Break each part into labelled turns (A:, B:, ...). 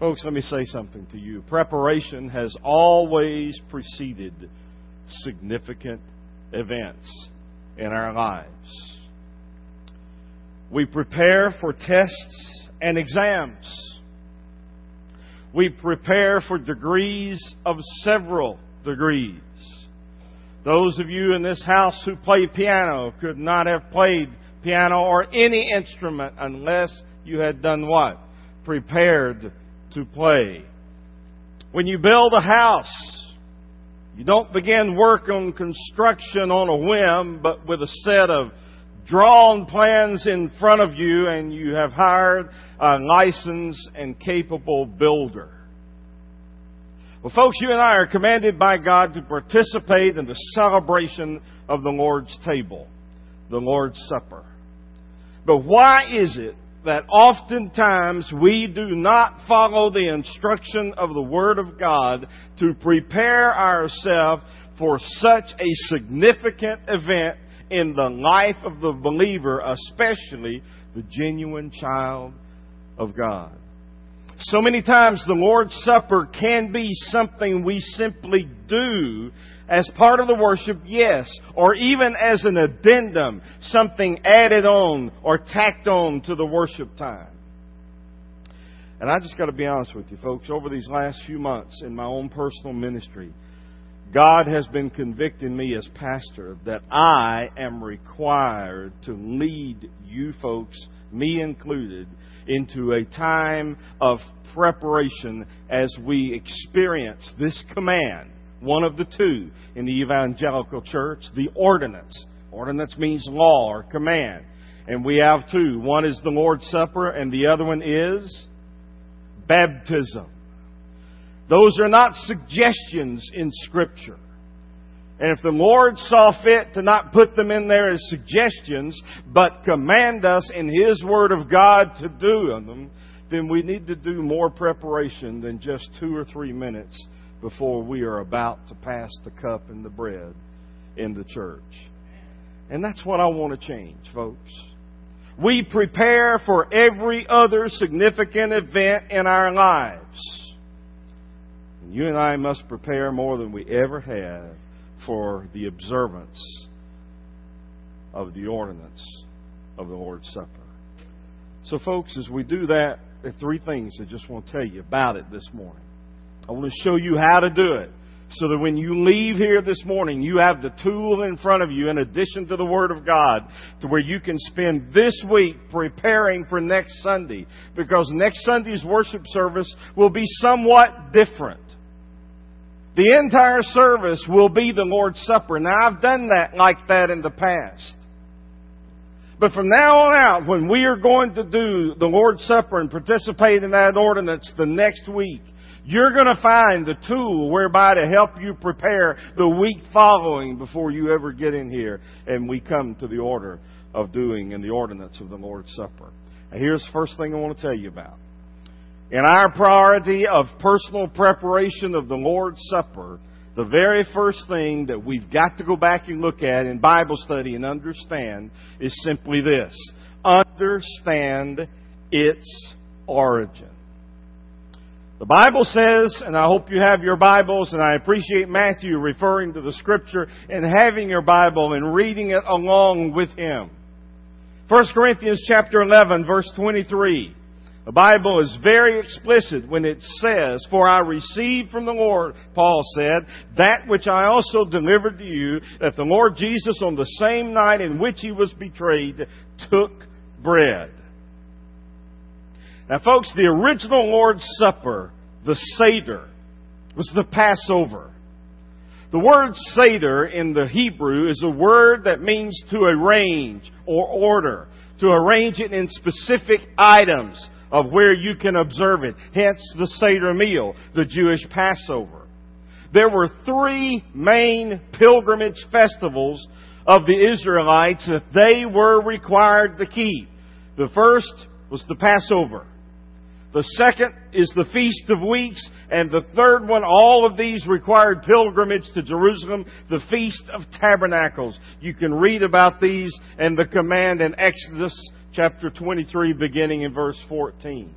A: Folks, let me say something to you. Preparation has always preceded significant events in our lives. We prepare for tests and exams. We prepare for degrees of several degrees. Those of you in this house who play piano could not have played piano or any instrument unless you had done what? Prepared to play. When you build a house, you don't begin work on construction on a whim, but with a set of drawn plans in front of you and you have hired a licensed and capable builder. Well, folks, you and I are commanded by God to participate in the celebration of the Lord's table, the Lord's Supper. But why is it that oftentimes we do not follow the instruction of the Word of God to prepare ourselves for such a significant event in the life of the believer, especially the genuine child of God. So many times the Lord's Supper can be something we simply do as part of the worship, yes, or even as an addendum, something added on or tacked on to the worship time. And I just got to be honest with you, folks, over these last few months in my own personal ministry, God has been convicting me as pastor that I am required to lead you folks, me included, into a time of preparation as we experience this command one of the two in the evangelical church, the ordinance. Ordinance means law or command. And we have two. One is the Lord's Supper, and the other one is baptism. Those are not suggestions in Scripture. And if the Lord saw fit to not put them in there as suggestions, but command us in His Word of God to do them, then we need to do more preparation than just two or three minutes before we are about to pass the cup and the bread in the church. And that's what I want to change, folks. We prepare for every other significant event in our lives. And you and I must prepare more than we ever have for the observance of the ordinance of the Lord's Supper. So, folks, as we do that, there are three things I just want to tell you about it this morning. I want to show you how to do it so that when you leave here this morning, you have the tool in front of you in addition to the Word of God to where you can spend this week preparing for next Sunday because next Sunday's worship service will be somewhat different. The entire service will be the Lord's Supper. Now, I've done that like that in the past. But from now on out, when we are going to do the Lord's Supper and participate in that ordinance the next week, you're going to find the tool whereby to help you prepare the week following before you ever get in here and we come to the order of doing and the ordinance of the Lord's Supper. And here's the first thing I want to tell you about. In our priority of personal preparation of the Lord's Supper, the very first thing that we've got to go back and look at in Bible study and understand is simply this. Understand its origin. The Bible says, and I hope you have your Bibles, and I appreciate Matthew referring to the Scripture and having your Bible and reading it along with him. 1 Corinthians chapter 11 verse 23. The Bible is very explicit when it says, For I received from the Lord, Paul said, that which I also delivered to you, that the Lord Jesus on the same night in which he was betrayed took bread. Now, folks, the original Lord's Supper, the Seder, was the Passover. The word Seder in the Hebrew is a word that means to arrange or order, to arrange it in specific items of where you can observe it. Hence the Seder meal, the Jewish Passover. There were three main pilgrimage festivals of the Israelites that they were required to keep. The first was the Passover. The second is the Feast of Weeks. And the third one, all of these required pilgrimage to Jerusalem, the Feast of Tabernacles. You can read about these and the command in Exodus chapter 23 beginning in verse 14.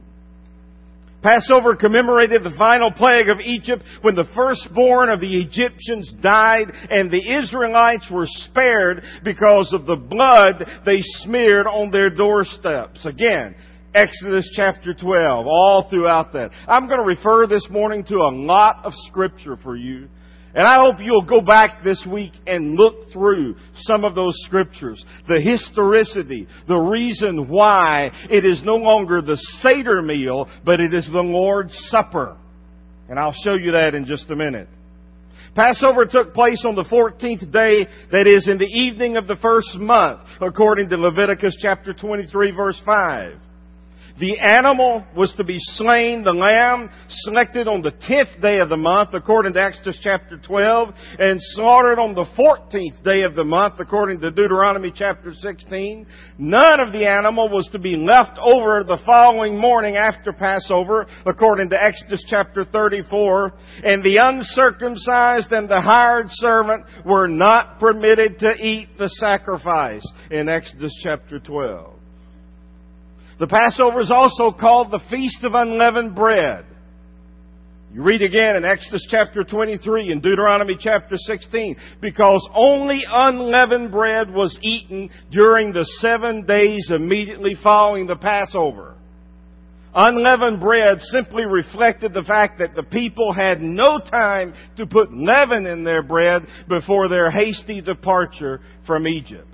A: Passover commemorated the final plague of Egypt when the firstborn of the Egyptians died and the Israelites were spared because of the blood they smeared on their doorsteps. Again, Exodus chapter 12, all throughout that. I'm going to refer this morning to a lot of scripture for you. And I hope you'll go back this week and look through some of those scriptures. The historicity, the reason why it is no longer the Seder meal, but it is the Lord's Supper. And I'll show you that in just a minute. Passover took place on the 14th day, that is in the evening of the first month, according to Leviticus chapter 23 verse 5. The animal was to be slain, the lamb selected on the 10th day of the month, according to Exodus chapter 12, and slaughtered on the 14th day of the month, according to Deuteronomy chapter 16. None of the animal was to be left over the following morning after Passover, according to Exodus chapter 34. And the uncircumcised and the hired servant were not permitted to eat the sacrifice, in Exodus chapter 12. The Passover is also called the Feast of Unleavened Bread. You read again in Exodus chapter 23 and Deuteronomy chapter 16, because only unleavened bread was eaten during the seven days immediately following the Passover. Unleavened bread simply reflected the fact that the people had no time to put leaven in their bread before their hasty departure from Egypt.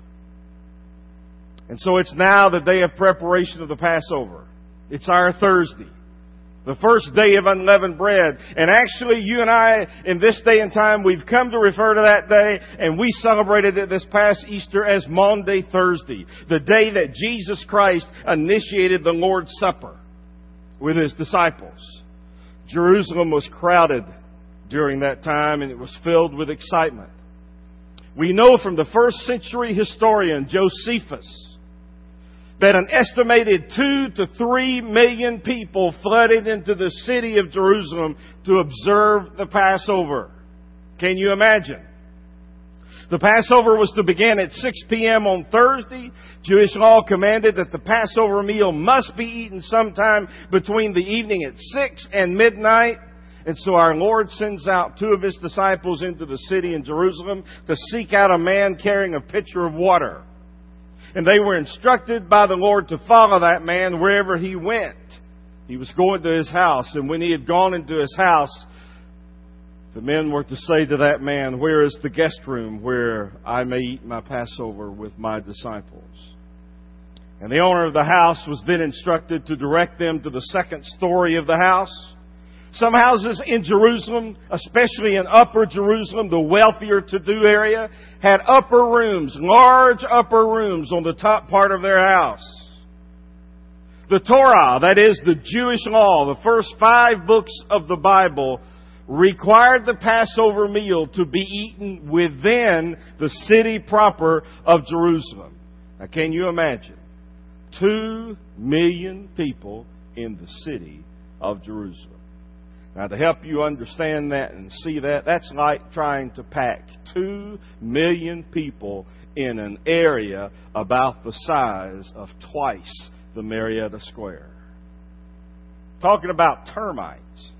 A: And so it's now the day of preparation of the Passover. It's our Thursday. The first day of unleavened bread. And actually, you and I, in this day and time, we've come to refer to that day, and we celebrated it this past Easter as Maundy Thursday, the day that Jesus Christ initiated the Lord's Supper with his disciples. Jerusalem was crowded during that time, and it was filled with excitement. We know from the first century historian, Josephus, that an estimated two to three million people flooded into the city of Jerusalem to observe the Passover. Can you imagine? The Passover was to begin at 6 p.m. on Thursday. Jewish law commanded that the Passover meal must be eaten sometime between the evening at 6 and midnight. And so our Lord sends out two of his disciples into the city in Jerusalem to seek out a man carrying a pitcher of water and they were instructed by the Lord to follow that man wherever he went. He was going to his house, and when he had gone into his house, the men were to say to that man, Where is the guest room where I may eat my Passover with my disciples? And the owner of the house was then instructed to direct them to the second story of the house some houses in Jerusalem, especially in Upper Jerusalem, the wealthier to do area, had upper rooms, large upper rooms on the top part of their house. The Torah, that is the Jewish law, the first five books of the Bible, required the Passover meal to be eaten within the city proper of Jerusalem. Now, can you imagine? Two million people in the city of Jerusalem. Now, to help you understand that and see that, that's like trying to pack two million people in an area about the size of twice the Marietta Square. Talking about termites.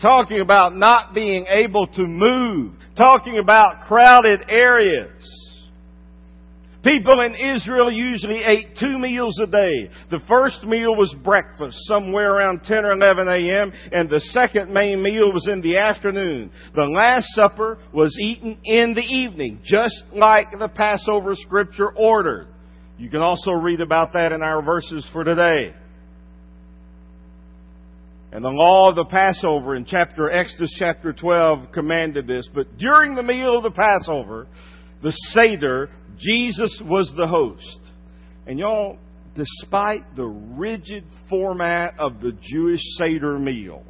A: Talking about not being able to move. Talking about crowded areas. People in Israel usually ate two meals a day. The first meal was breakfast, somewhere around 10 or 11 a.m., and the second main meal was in the afternoon. The Last Supper was eaten in the evening, just like the Passover scripture ordered. You can also read about that in our verses for today. And the law of the Passover in chapter Exodus chapter 12 commanded this. But during the meal of the Passover, the Seder, Jesus was the host. And y'all, despite the rigid format of the Jewish Seder meal,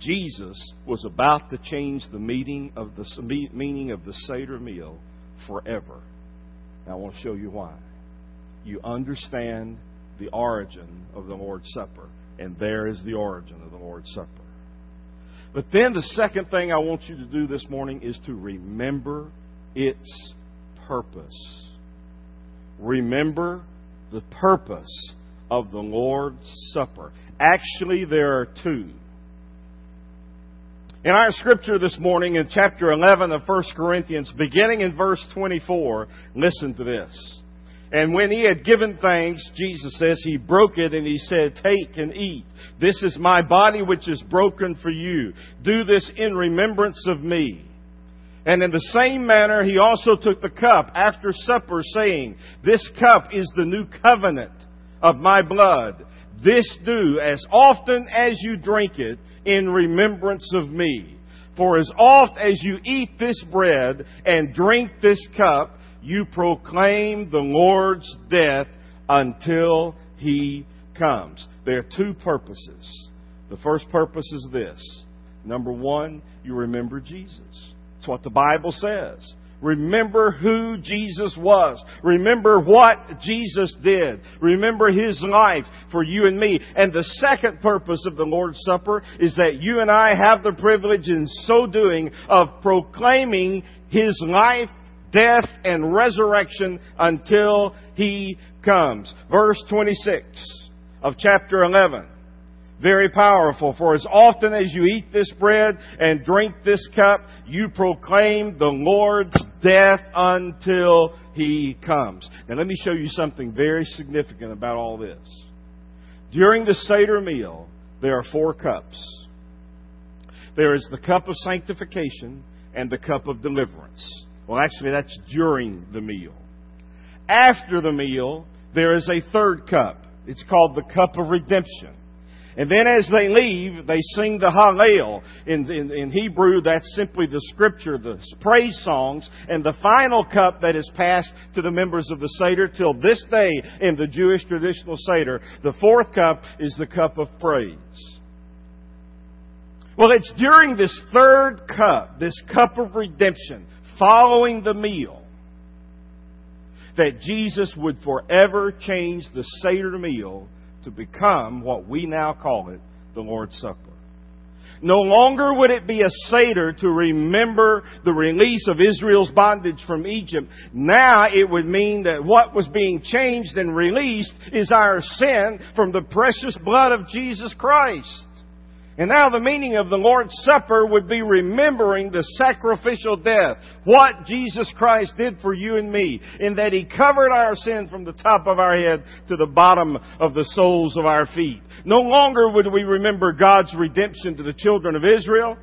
A: Jesus was about to change the meaning of the meaning of the Seder meal forever. Now I want to show you why. You understand the origin of the Lord's Supper, and there is the origin of the Lord's Supper. But then the second thing I want you to do this morning is to remember its purpose. Remember the purpose of the Lord's Supper. Actually, there are two. In our scripture this morning in chapter 11 of 1 Corinthians, beginning in verse 24, listen to this. And when he had given thanks, Jesus says, he broke it and he said, Take and eat. This is my body which is broken for you. Do this in remembrance of me. And in the same manner, he also took the cup after supper, saying, This cup is the new covenant of my blood. This do as often as you drink it in remembrance of me. For as oft as you eat this bread and drink this cup, you proclaim the Lord's death until he comes. There are two purposes. The first purpose is this. Number one, you remember Jesus. It's what the Bible says. Remember who Jesus was. Remember what Jesus did. Remember His life for you and me. And the second purpose of the Lord's Supper is that you and I have the privilege in so doing of proclaiming His life, death, and resurrection until He comes. Verse 26 of chapter 11 very powerful. For as often as you eat this bread and drink this cup, you proclaim the Lord's death until He comes. Now let me show you something very significant about all this. During the Seder meal, there are four cups. There is the cup of sanctification and the cup of deliverance. Well, actually, that's during the meal. After the meal, there is a third cup. It's called the cup of redemption. And then as they leave, they sing the Hallel. In, in, in, Hebrew, that's simply the scripture, the praise songs, and the final cup that is passed to the members of the Seder till this day in the Jewish traditional Seder. The fourth cup is the cup of praise. Well, it's during this third cup, this cup of redemption, following the meal, that Jesus would forever change the Seder meal to become what we now call it, the Lord's Supper. No longer would it be a Seder to remember the release of Israel's bondage from Egypt. Now it would mean that what was being changed and released is our sin from the precious blood of Jesus Christ. And now the meaning of the Lord's Supper would be remembering the sacrificial death. What Jesus Christ did for you and me. In that He covered our sin from the top of our head to the bottom of the soles of our feet. No longer would we remember God's redemption to the children of Israel.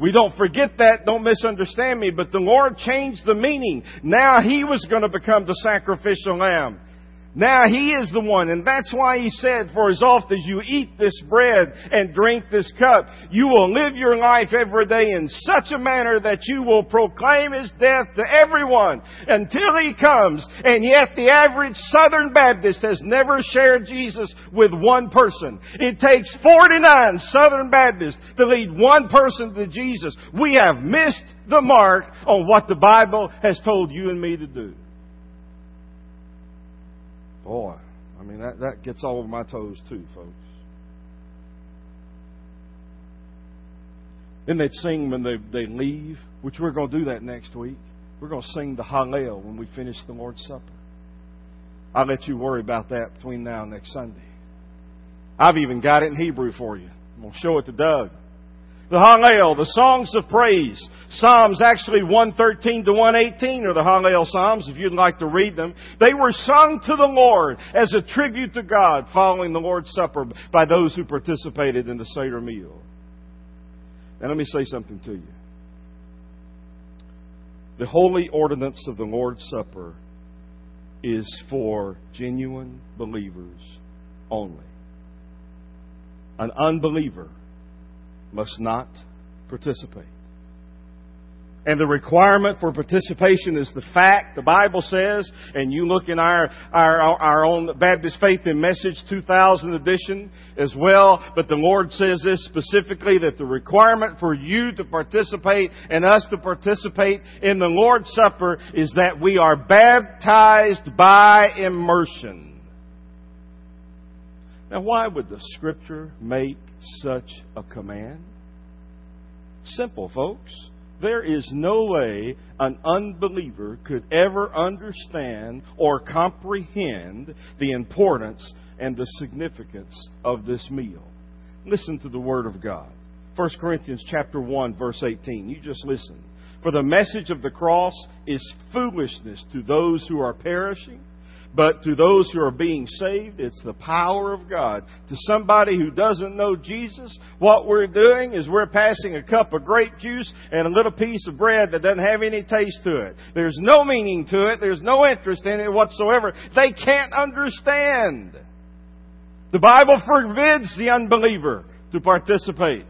A: We don't forget that, don't misunderstand me, but the Lord changed the meaning. Now He was going to become the sacrificial lamb. Now He is the one, and that's why He said, For as oft as you eat this bread and drink this cup, you will live your life every day in such a manner that you will proclaim His death to everyone until He comes. And yet the average Southern Baptist has never shared Jesus with one person. It takes 49 Southern Baptists to lead one person to Jesus. We have missed the mark on what the Bible has told you and me to do. Boy, I mean, that, that gets all over my toes too, folks. Then they'd sing when they, they leave, which we're going to do that next week. We're going to sing the Hallel when we finish the Lord's Supper. I'll let you worry about that between now and next Sunday. I've even got it in Hebrew for you. I'm going to show it to Doug the Hallel, the songs of praise. Psalms actually 113 to 118 are the Hallel Psalms, if you'd like to read them. They were sung to the Lord as a tribute to God following the Lord's Supper by those who participated in the Seder meal. Now let me say something to you. The holy ordinance of the Lord's Supper is for genuine believers only. An unbeliever must not participate. And the requirement for participation is the fact, the Bible says, and you look in our, our, our own Baptist Faith and Message 2000 edition as well, but the Lord says this specifically that the requirement for you to participate and us to participate in the Lord's Supper is that we are baptized by immersion. Now, why would the Scripture make such a command? Simple, folks. there is no way an unbeliever could ever understand or comprehend the importance and the significance of this meal. Listen to the Word of God. 1 Corinthians chapter 1 verse 18. You just listen. For the message of the cross is foolishness to those who are perishing, but to those who are being saved, it's the power of God. To somebody who doesn't know Jesus, what we're doing is we're passing a cup of grape juice and a little piece of bread that doesn't have any taste to it. There's no meaning to it. There's no interest in it whatsoever. They can't understand. The Bible forbids the unbeliever to participate.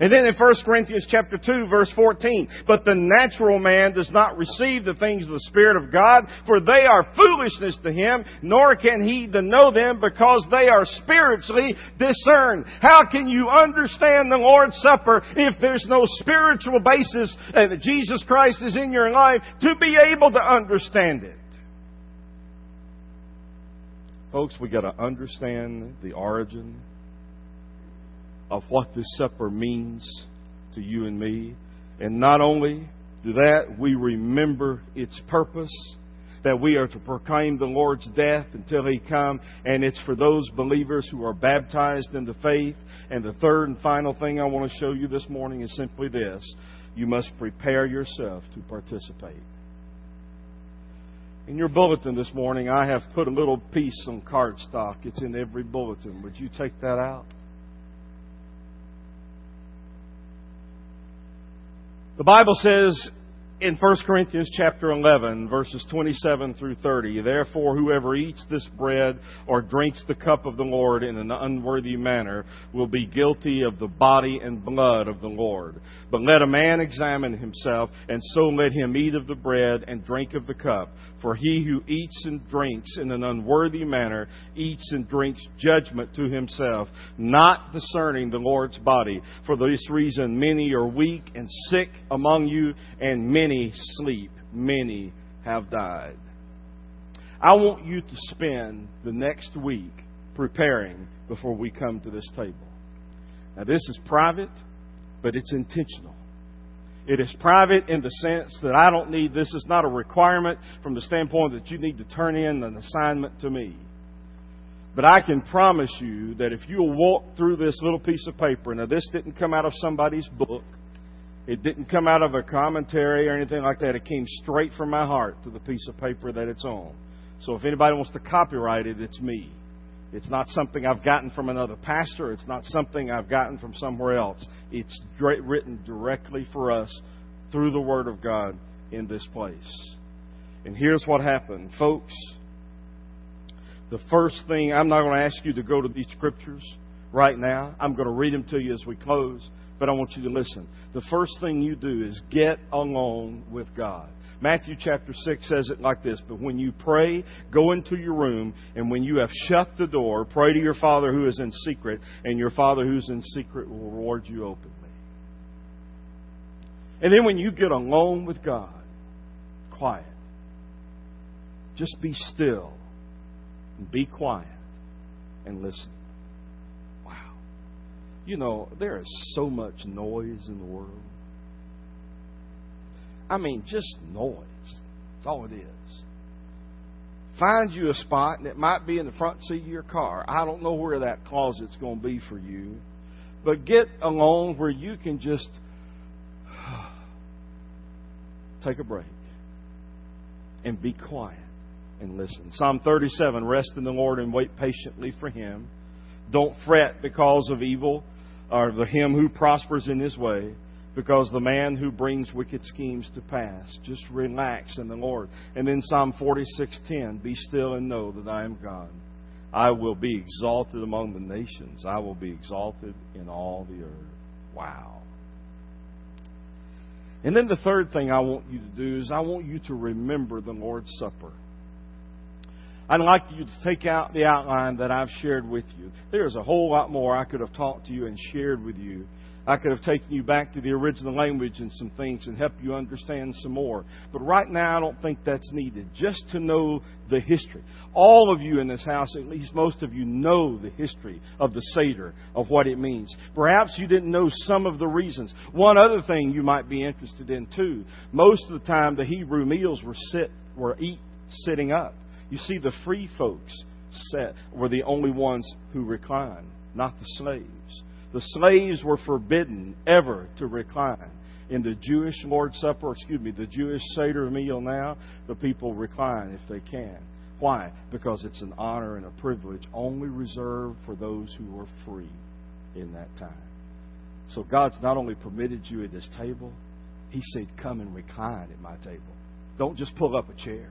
A: And then in 1 Corinthians chapter 2 verse 14, but the natural man does not receive the things of the Spirit of God, for they are foolishness to him, nor can he know them because they are spiritually discerned. How can you understand the Lord's Supper if there's no spiritual basis that Jesus Christ is in your life to be able to understand it? Folks, we got to understand the origin of what this supper means to you and me. And not only do that, we remember its purpose, that we are to proclaim the Lord's death until He come, and it's for those believers who are baptized in the faith. And the third and final thing I want to show you this morning is simply this. You must prepare yourself to participate. In your bulletin this morning, I have put a little piece on cardstock. It's in every bulletin. Would you take that out? The Bible says in 1 Corinthians chapter 11 verses 27 through 30, therefore whoever eats this bread or drinks the cup of the Lord in an unworthy manner will be guilty of the body and blood of the Lord. But let a man examine himself, and so let him eat of the bread and drink of the cup. For he who eats and drinks in an unworthy manner eats and drinks judgment to himself, not discerning the Lord's body. For this reason many are weak and sick among you, and many Many sleep, many have died. I want you to spend the next week preparing before we come to this table. Now, this is private, but it's intentional. It is private in the sense that I don't need this is not a requirement from the standpoint that you need to turn in an assignment to me. But I can promise you that if you'll walk through this little piece of paper, now this didn't come out of somebody's book, it didn't come out of a commentary or anything like that. It came straight from my heart to the piece of paper that it's on. So if anybody wants to copyright it, it's me. It's not something I've gotten from another pastor. It's not something I've gotten from somewhere else. It's written directly for us through the Word of God in this place. And here's what happened. Folks, the first thing, I'm not going to ask you to go to these scriptures right now. I'm going to read them to you as we close but I want you to listen. The first thing you do is get alone with God. Matthew chapter 6 says it like this But when you pray, go into your room, and when you have shut the door, pray to your Father who is in secret, and your Father who's in secret will reward you openly. And then when you get alone with God, quiet. Just be still and be quiet and listen you know, there is so much noise in the world. I mean, just noise. That's all it is. Find you a spot, and it might be in the front seat of your car. I don't know where that closet's going to be for you. But get alone where you can just take a break and be quiet and listen. Psalm 37 Rest in the Lord and wait patiently for Him. Don't fret because of evil or the him who prospers in his way, because the man who brings wicked schemes to pass. Just relax in the Lord. And then Psalm 46:10, be still and know that I am God. I will be exalted among the nations. I will be exalted in all the earth. Wow. And then the third thing I want you to do is I want you to remember the Lord's Supper. I'd like you to take out the outline that I've shared with you. There's a whole lot more I could have talked to you and shared with you I could have taken you back to the original language and some things and helped you understand some more. But right now, I don't think that's needed. Just to know the history. All of you in this house, at least most of you, know the history of the Seder, of what it means. Perhaps you didn't know some of the reasons. One other thing you might be interested in, too. Most of the time, the Hebrew meals were sit, were eat sitting up. You see, the free folks sat were the only ones who reclined, not the slaves. The slaves were forbidden ever to recline. In the Jewish Lord's Supper, excuse me, the Jewish Seder meal now, the people recline if they can. Why? Because it's an honor and a privilege only reserved for those who are free in that time. So God's not only permitted you at this table, He said, Come and recline at my table. Don't just pull up a chair.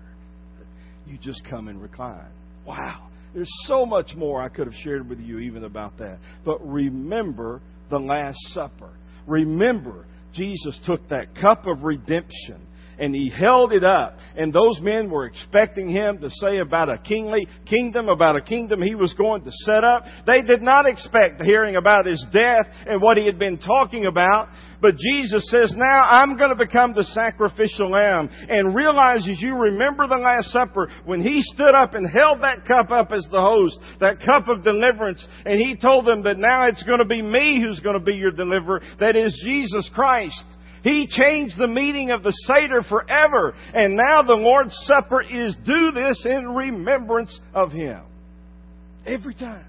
A: You just come and recline. Wow. There's so much more I could have shared with you even about that. But remember the Last Supper. Remember, Jesus took that cup of redemption and he held it up. And those men were expecting him to say about a kingly kingdom, about a kingdom he was going to set up. They did not expect hearing about his death and what he had been talking about. But Jesus says, now I'm going to become the sacrificial lamb. And realize as you remember the Last Supper, when he stood up and held that cup up as the host, that cup of deliverance, and he told them that now it's going to be me who's going to be your deliverer, that is Jesus Christ. He changed the meaning of the Seder forever. And now the Lord's Supper is do this in remembrance of Him. Every time.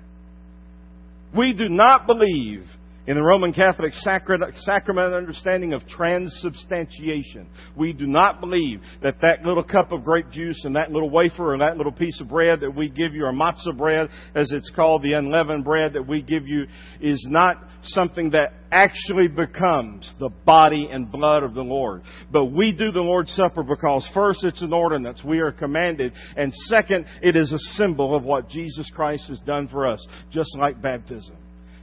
A: We do not believe in the Roman Catholic sacrament understanding of transubstantiation, we do not believe that that little cup of grape juice and that little wafer and that little piece of bread that we give you, or matzah bread, as it's called, the unleavened bread that we give you, is not something that actually becomes the body and blood of the Lord. But we do the Lord's Supper because first it's an ordinance. We are commanded. And second, it is a symbol of what Jesus Christ has done for us, just like baptism.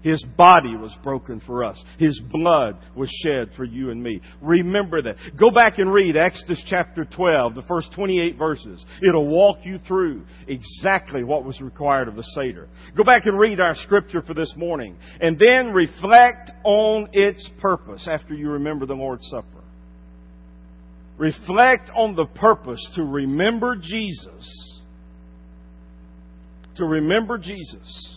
A: His body was broken for us. His blood was shed for you and me. Remember that. Go back and read Exodus chapter 12, the first 28 verses. It'll walk you through exactly what was required of the Seder. Go back and read our scripture for this morning. And then reflect on its purpose after you remember the Lord's Supper. Reflect on the purpose to remember Jesus. To remember Jesus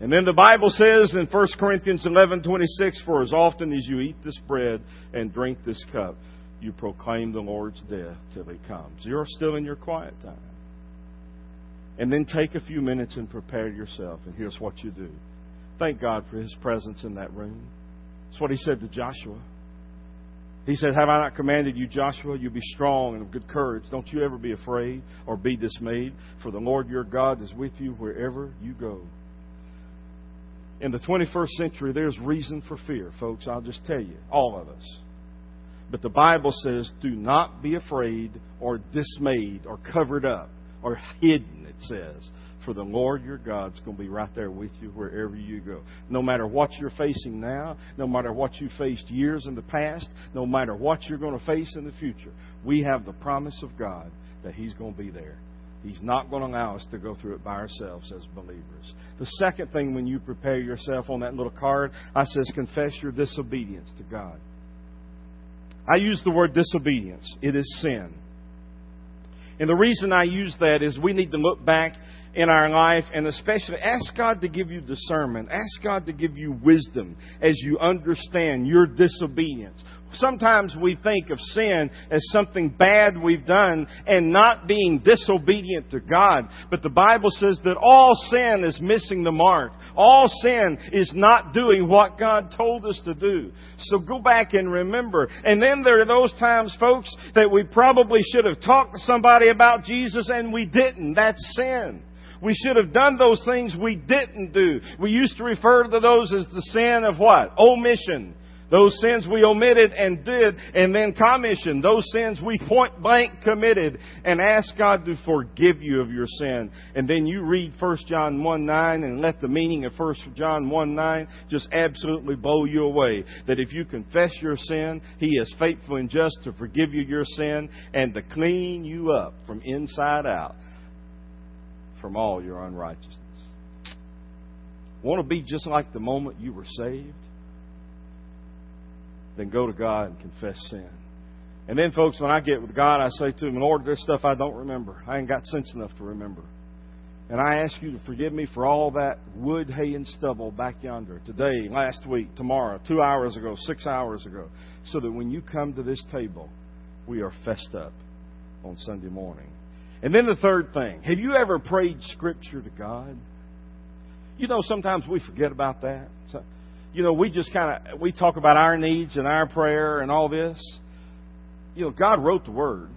A: and then the Bible says in 1 Corinthians 11:26, "For as often as you eat this bread and drink this cup, you proclaim the Lord's death till he comes." You're still in your quiet time. And then take a few minutes and prepare yourself. And here's what you do. Thank God for his presence in that room. That's what he said to Joshua. He said, Have I not commanded you, Joshua? You be strong and of good courage. Don't you ever be afraid or be dismayed, for the Lord your God is with you wherever you go in the 21st century, there's reason for fear, folks. I'll just tell you, all of us. But the Bible says, do not be afraid or dismayed or covered up or hidden, it says. For the Lord your God's going to be right there with you wherever you go. No matter what you're facing now, no matter what you faced years in the past, no matter what you're going to face in the future, we have the promise of God that He's going to be there. He's not going to allow us to go through it by ourselves as believers. The second thing when you prepare yourself on that little card, I says confess your disobedience to God. I use the word disobedience. It is sin. And the reason I use that is we need to look back in our life and especially ask God to give you discernment. Ask God to give you wisdom as you understand your disobedience. Sometimes we think of sin as something bad we've done and not being disobedient to God. But the Bible says that all sin is missing the mark. All sin is not doing what God told us to do. So go back and remember. And then there are those times, folks, that we probably should have talked to somebody about Jesus and we didn't. That's sin. We should have done those things we didn't do. We used to refer to those as the sin of what? Omission. Those sins we omitted and did, and then commission. Those sins we point blank committed, and ask God to forgive you of your sin. And then you read 1 John 1 9 and let the meaning of 1 John 1 9 just absolutely blow you away. That if you confess your sin, He is faithful and just to forgive you your sin and to clean you up from inside out from all your unrighteousness. Want to be just like the moment you were saved? Then go to God and confess sin. And then, folks, when I get with God, I say to Him, Lord, there's stuff I don't remember. I ain't got sense enough to remember. And I ask you to forgive me for all that wood, hay, and stubble back yonder, today, last week, tomorrow, two hours ago, six hours ago, so that when you come to this table, we are fessed up on Sunday morning. And then the third thing have you ever prayed Scripture to God? You know, sometimes we forget about that. You know, we just kind of we talk about our needs and our prayer and all this. You know, God wrote the Word.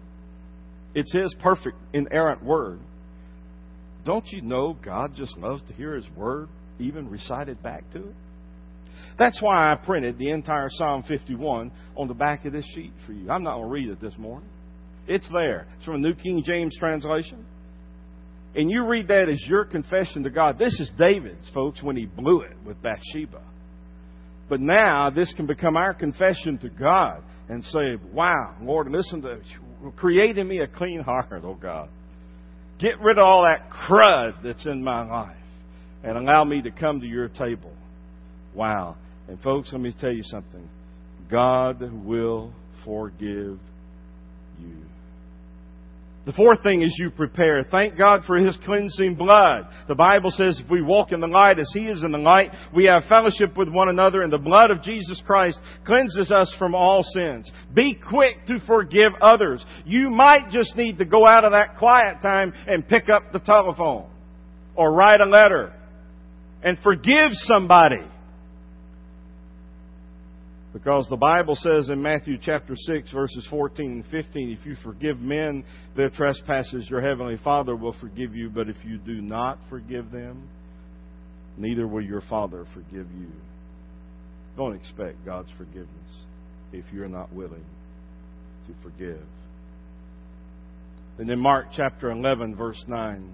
A: It's His perfect, inerrant Word. Don't you know God just loves to hear His Word even recited back to it? That's why I printed the entire Psalm 51 on the back of this sheet for you. I'm not going to read it this morning. It's there. It's from a New King James translation. And you read that as your confession to God. This is David's, folks, when he blew it with Bathsheba. But now this can become our confession to God and say, Wow, Lord, listen to create in me a clean heart, oh God. Get rid of all that crud that's in my life and allow me to come to your table. Wow. And folks, let me tell you something. God will forgive you. The fourth thing is you prepare. Thank God for His cleansing blood. The Bible says if we walk in the light as He is in the light, we have fellowship with one another, and the blood of Jesus Christ cleanses us from all sins. Be quick to forgive others. You might just need to go out of that quiet time and pick up the telephone or write a letter and forgive somebody. Because the Bible says in Matthew chapter 6, verses 14 and 15, if you forgive men their trespasses, your heavenly Father will forgive you. But if you do not forgive them, neither will your Father forgive you. Don't expect God's forgiveness if you're not willing to forgive. And in Mark chapter 11, verse 9,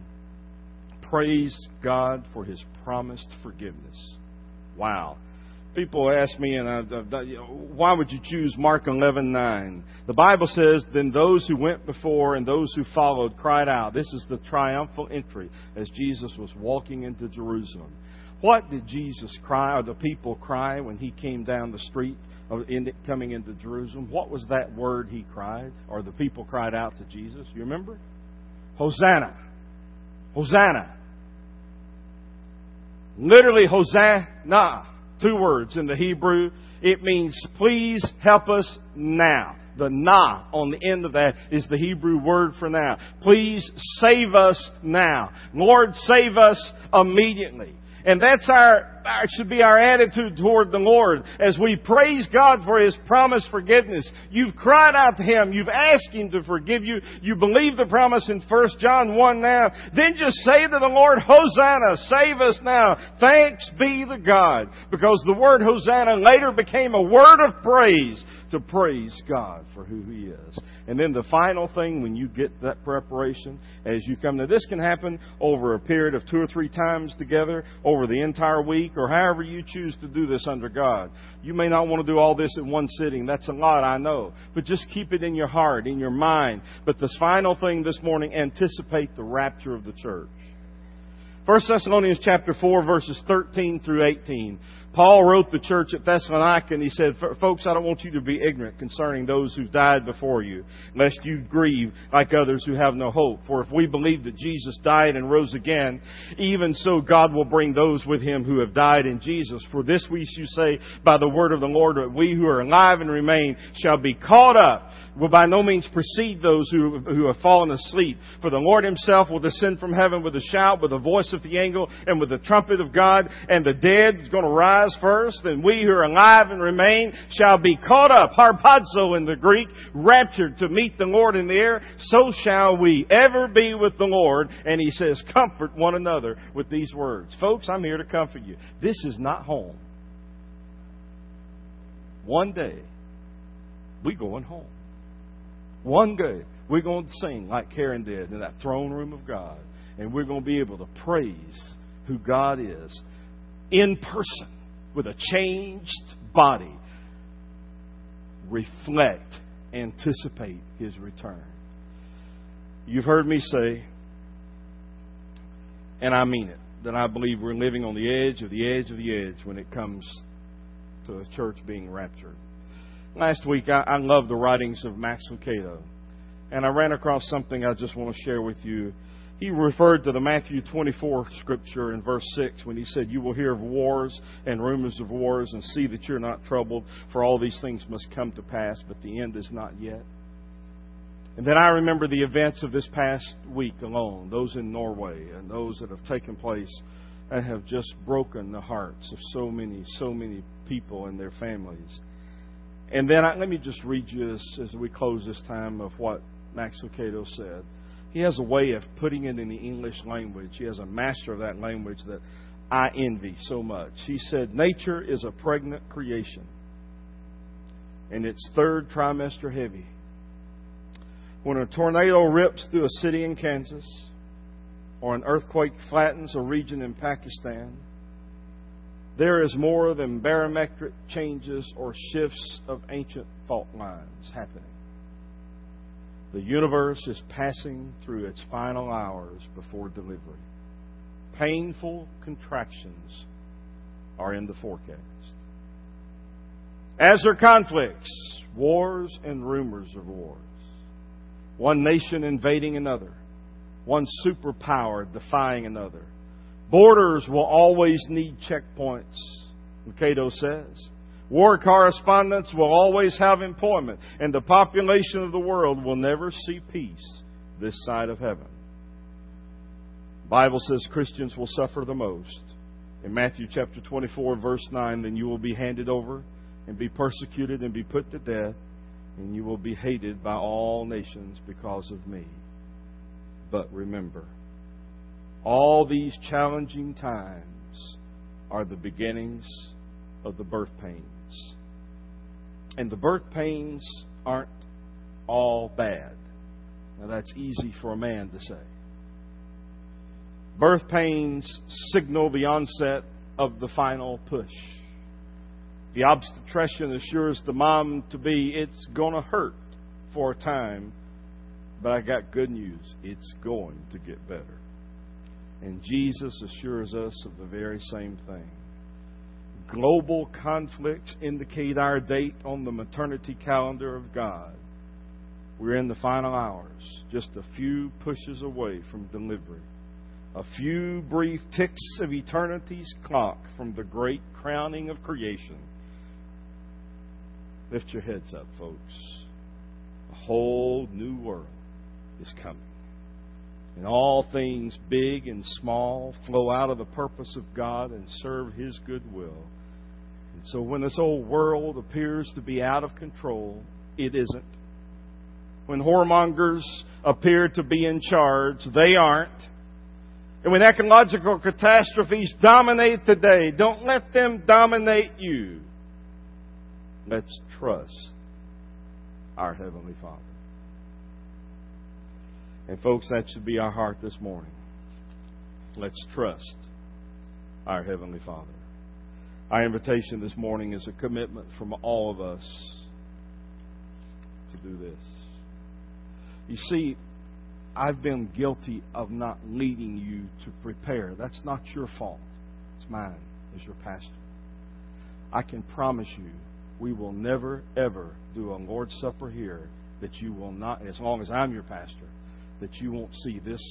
A: praise God for his promised forgiveness. Wow people ask me, and I've, I, why would you choose Mark 11:9? The Bible says, "Then those who went before and those who followed cried out." This is the triumphal entry as Jesus was walking into Jerusalem. What did Jesus cry, or the people cry, when he came down the street, in, coming into Jerusalem? What was that word he cried, or the people cried out to Jesus? You remember? Hosanna! Hosanna! Literally, Hosanna Two words in the Hebrew. It means, please help us now. The na on the end of that is the Hebrew word for now. Please save us now. Lord, save us immediately. And that's our, our, should be our attitude toward the Lord as we praise God for His promised forgiveness. You've cried out to Him. You've asked Him to forgive you. You believe the promise in 1 John 1 now. Then just say to the Lord, Hosanna, save us now. Thanks be to God. Because the word Hosanna later became a word of praise to praise God for who He is. And then the final thing, when you get that preparation, as you come to this can happen over a period of two or three times together, over the entire week, or however you choose to do this under God. You may not want to do all this in one sitting. That's a lot, I know. But just keep it in your heart, in your mind. But this final thing this morning, anticipate the rapture of the church. 1 Thessalonians chapter 4 verses 13 through 18. Paul wrote the church at Thessalonica and he said, Folks, I don't want you to be ignorant concerning those who died before you, lest you grieve like others who have no hope. For if we believe that Jesus died and rose again, even so God will bring those with him who have died in Jesus. For this we should say by the word of the Lord, that we who are alive and remain shall be caught up, will by no means precede those who, who have fallen asleep. For the Lord himself will descend from heaven with a shout, with the voice of the angel, and with the trumpet of God, and the dead is going to rise first, and we who are alive and remain shall be caught up, harpazo in the Greek, raptured to meet the Lord in the air. So shall we ever be with the Lord. And he says, comfort one another with these words. Folks, I'm here to comfort you. This is not home. One day, we going home. One day, we're going to sing like Karen did in that throne room of God. And we're going to be able to praise who God is in person with a changed body reflect, anticipate his return. You've heard me say, and I mean it, that I believe we're living on the edge of the edge of the edge when it comes to the church being raptured. Last week, I, I love the writings of Max Lucado, and I ran across something I just want to share with you. He referred to the Matthew 24 scripture in verse 6 when he said, You will hear of wars and rumors of wars, and see that you're not troubled, for all these things must come to pass, but the end is not yet. And then I remember the events of this past week alone, those in Norway and those that have taken place that have just broken the hearts of so many, so many people and their families. And then I, let me just read you this as we close this time of what Max Lucado said. He has a way of putting it in the English language. He has a master of that language that I envy so much. He said, Nature is a pregnant creation, and its third trimester heavy. When a tornado rips through a city in Kansas, or an earthquake flattens a region in Pakistan, there is more than barometric changes or shifts of ancient fault lines happening. The universe is passing through its final hours before delivery. Painful contractions are in the forecast. As are conflicts, wars, and rumors of wars. One nation invading another, one superpower defying another Borders will always need checkpoints, Lucado says. War correspondents will always have employment, and the population of the world will never see peace this side of heaven. The Bible says Christians will suffer the most. In Matthew chapter 24, verse 9, then you will be handed over and be persecuted and be put to death, and you will be hated by all nations because of me. But remember, all these challenging times are the beginnings of the birth pains. And the birth pains aren't all bad. Now, that's easy for a man to say. Birth pains signal the onset of the final push. The obstetrician assures the mom to be, it's going to hurt for a time, but I got good news. It's going to get better. And Jesus assures us of the very same thing. Global conflicts indicate our date on the maternity calendar of God. We're in the final hours, just a few pushes away from delivery. A few brief ticks of eternity's clock from the great crowning of creation. Lift your heads up, folks. A whole new world is coming. And all things, big and small, flow out of the purpose of God and serve His good will. And so when this old world appears to be out of control, it isn't. When whoremongers appear to be in charge, they aren't. And when ecological catastrophes dominate the day, don't let them dominate you. Let's trust our Heavenly Father. And, folks, that should be our heart this morning. Let's trust our Heavenly Father. Our invitation this morning is a commitment from all of us to do this. You see, I've been guilty of not leading you to prepare. That's not your fault. It's mine as your pastor. I can promise you, we will never, ever do a Lord's Supper here that you will not, as long as I'm your pastor, that you won't see this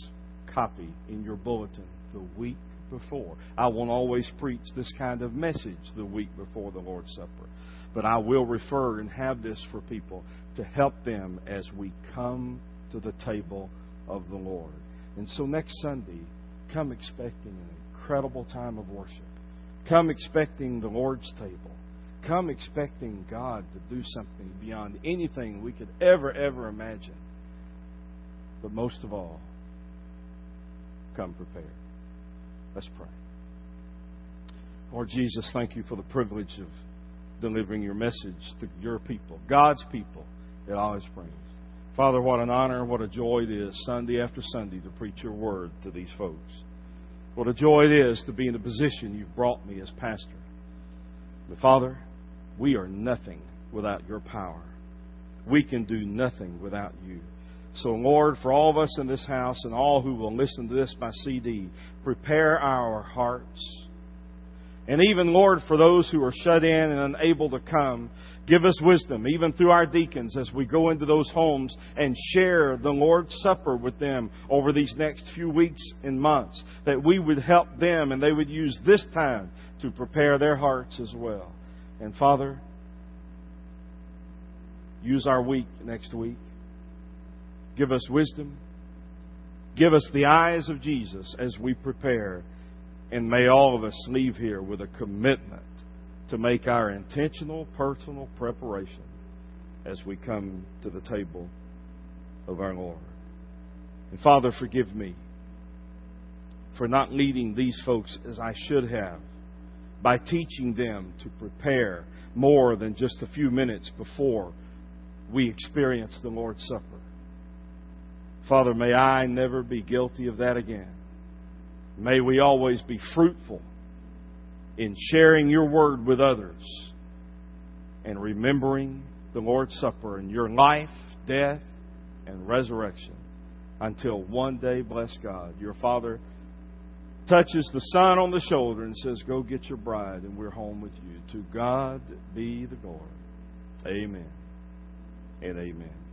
A: copy in your bulletin the week before. I won't always preach this kind of message the week before the Lord's Supper, but I will refer and have this for people to help them as we come to the table of the Lord. And so next Sunday, come expecting an incredible time of worship. Come expecting the Lord's table. Come expecting God to do something beyond anything we could ever, ever imagine. But most of all, come prepared. Let's pray. Lord Jesus, thank you for the privilege of delivering your message to your people, God's people it always brings. Father, what an honor, what a joy it is Sunday after Sunday to preach your word to these folks. What a joy it is to be in the position you've brought me as pastor. But Father, we are nothing without your power. We can do nothing without you. So, Lord, for all of us in this house and all who will listen to this by CD, prepare our hearts And even, Lord, for those who are shut in and unable to come, give us wisdom, even through our deacons, as we go into those homes and share the Lord's Supper with them over these next few weeks and months, that we would help them and they would use this time to prepare their hearts as well. And Father, use our week next week. Give us wisdom. Give us the eyes of Jesus as we prepare and may all of us leave here with a commitment to make our intentional personal preparation as we come to the table of our Lord. And Father, forgive me for not leading these folks as I should have by teaching them to prepare more than just a few minutes before we experience the Lord's Supper. Father, may I never be guilty of that again. May we always be fruitful in sharing your word with others and remembering the Lord's Supper and your life, death, and resurrection until one day, bless God, your Father touches the Son on the shoulder and says, Go get your bride, and we're home with you. To God be the glory. Amen and amen.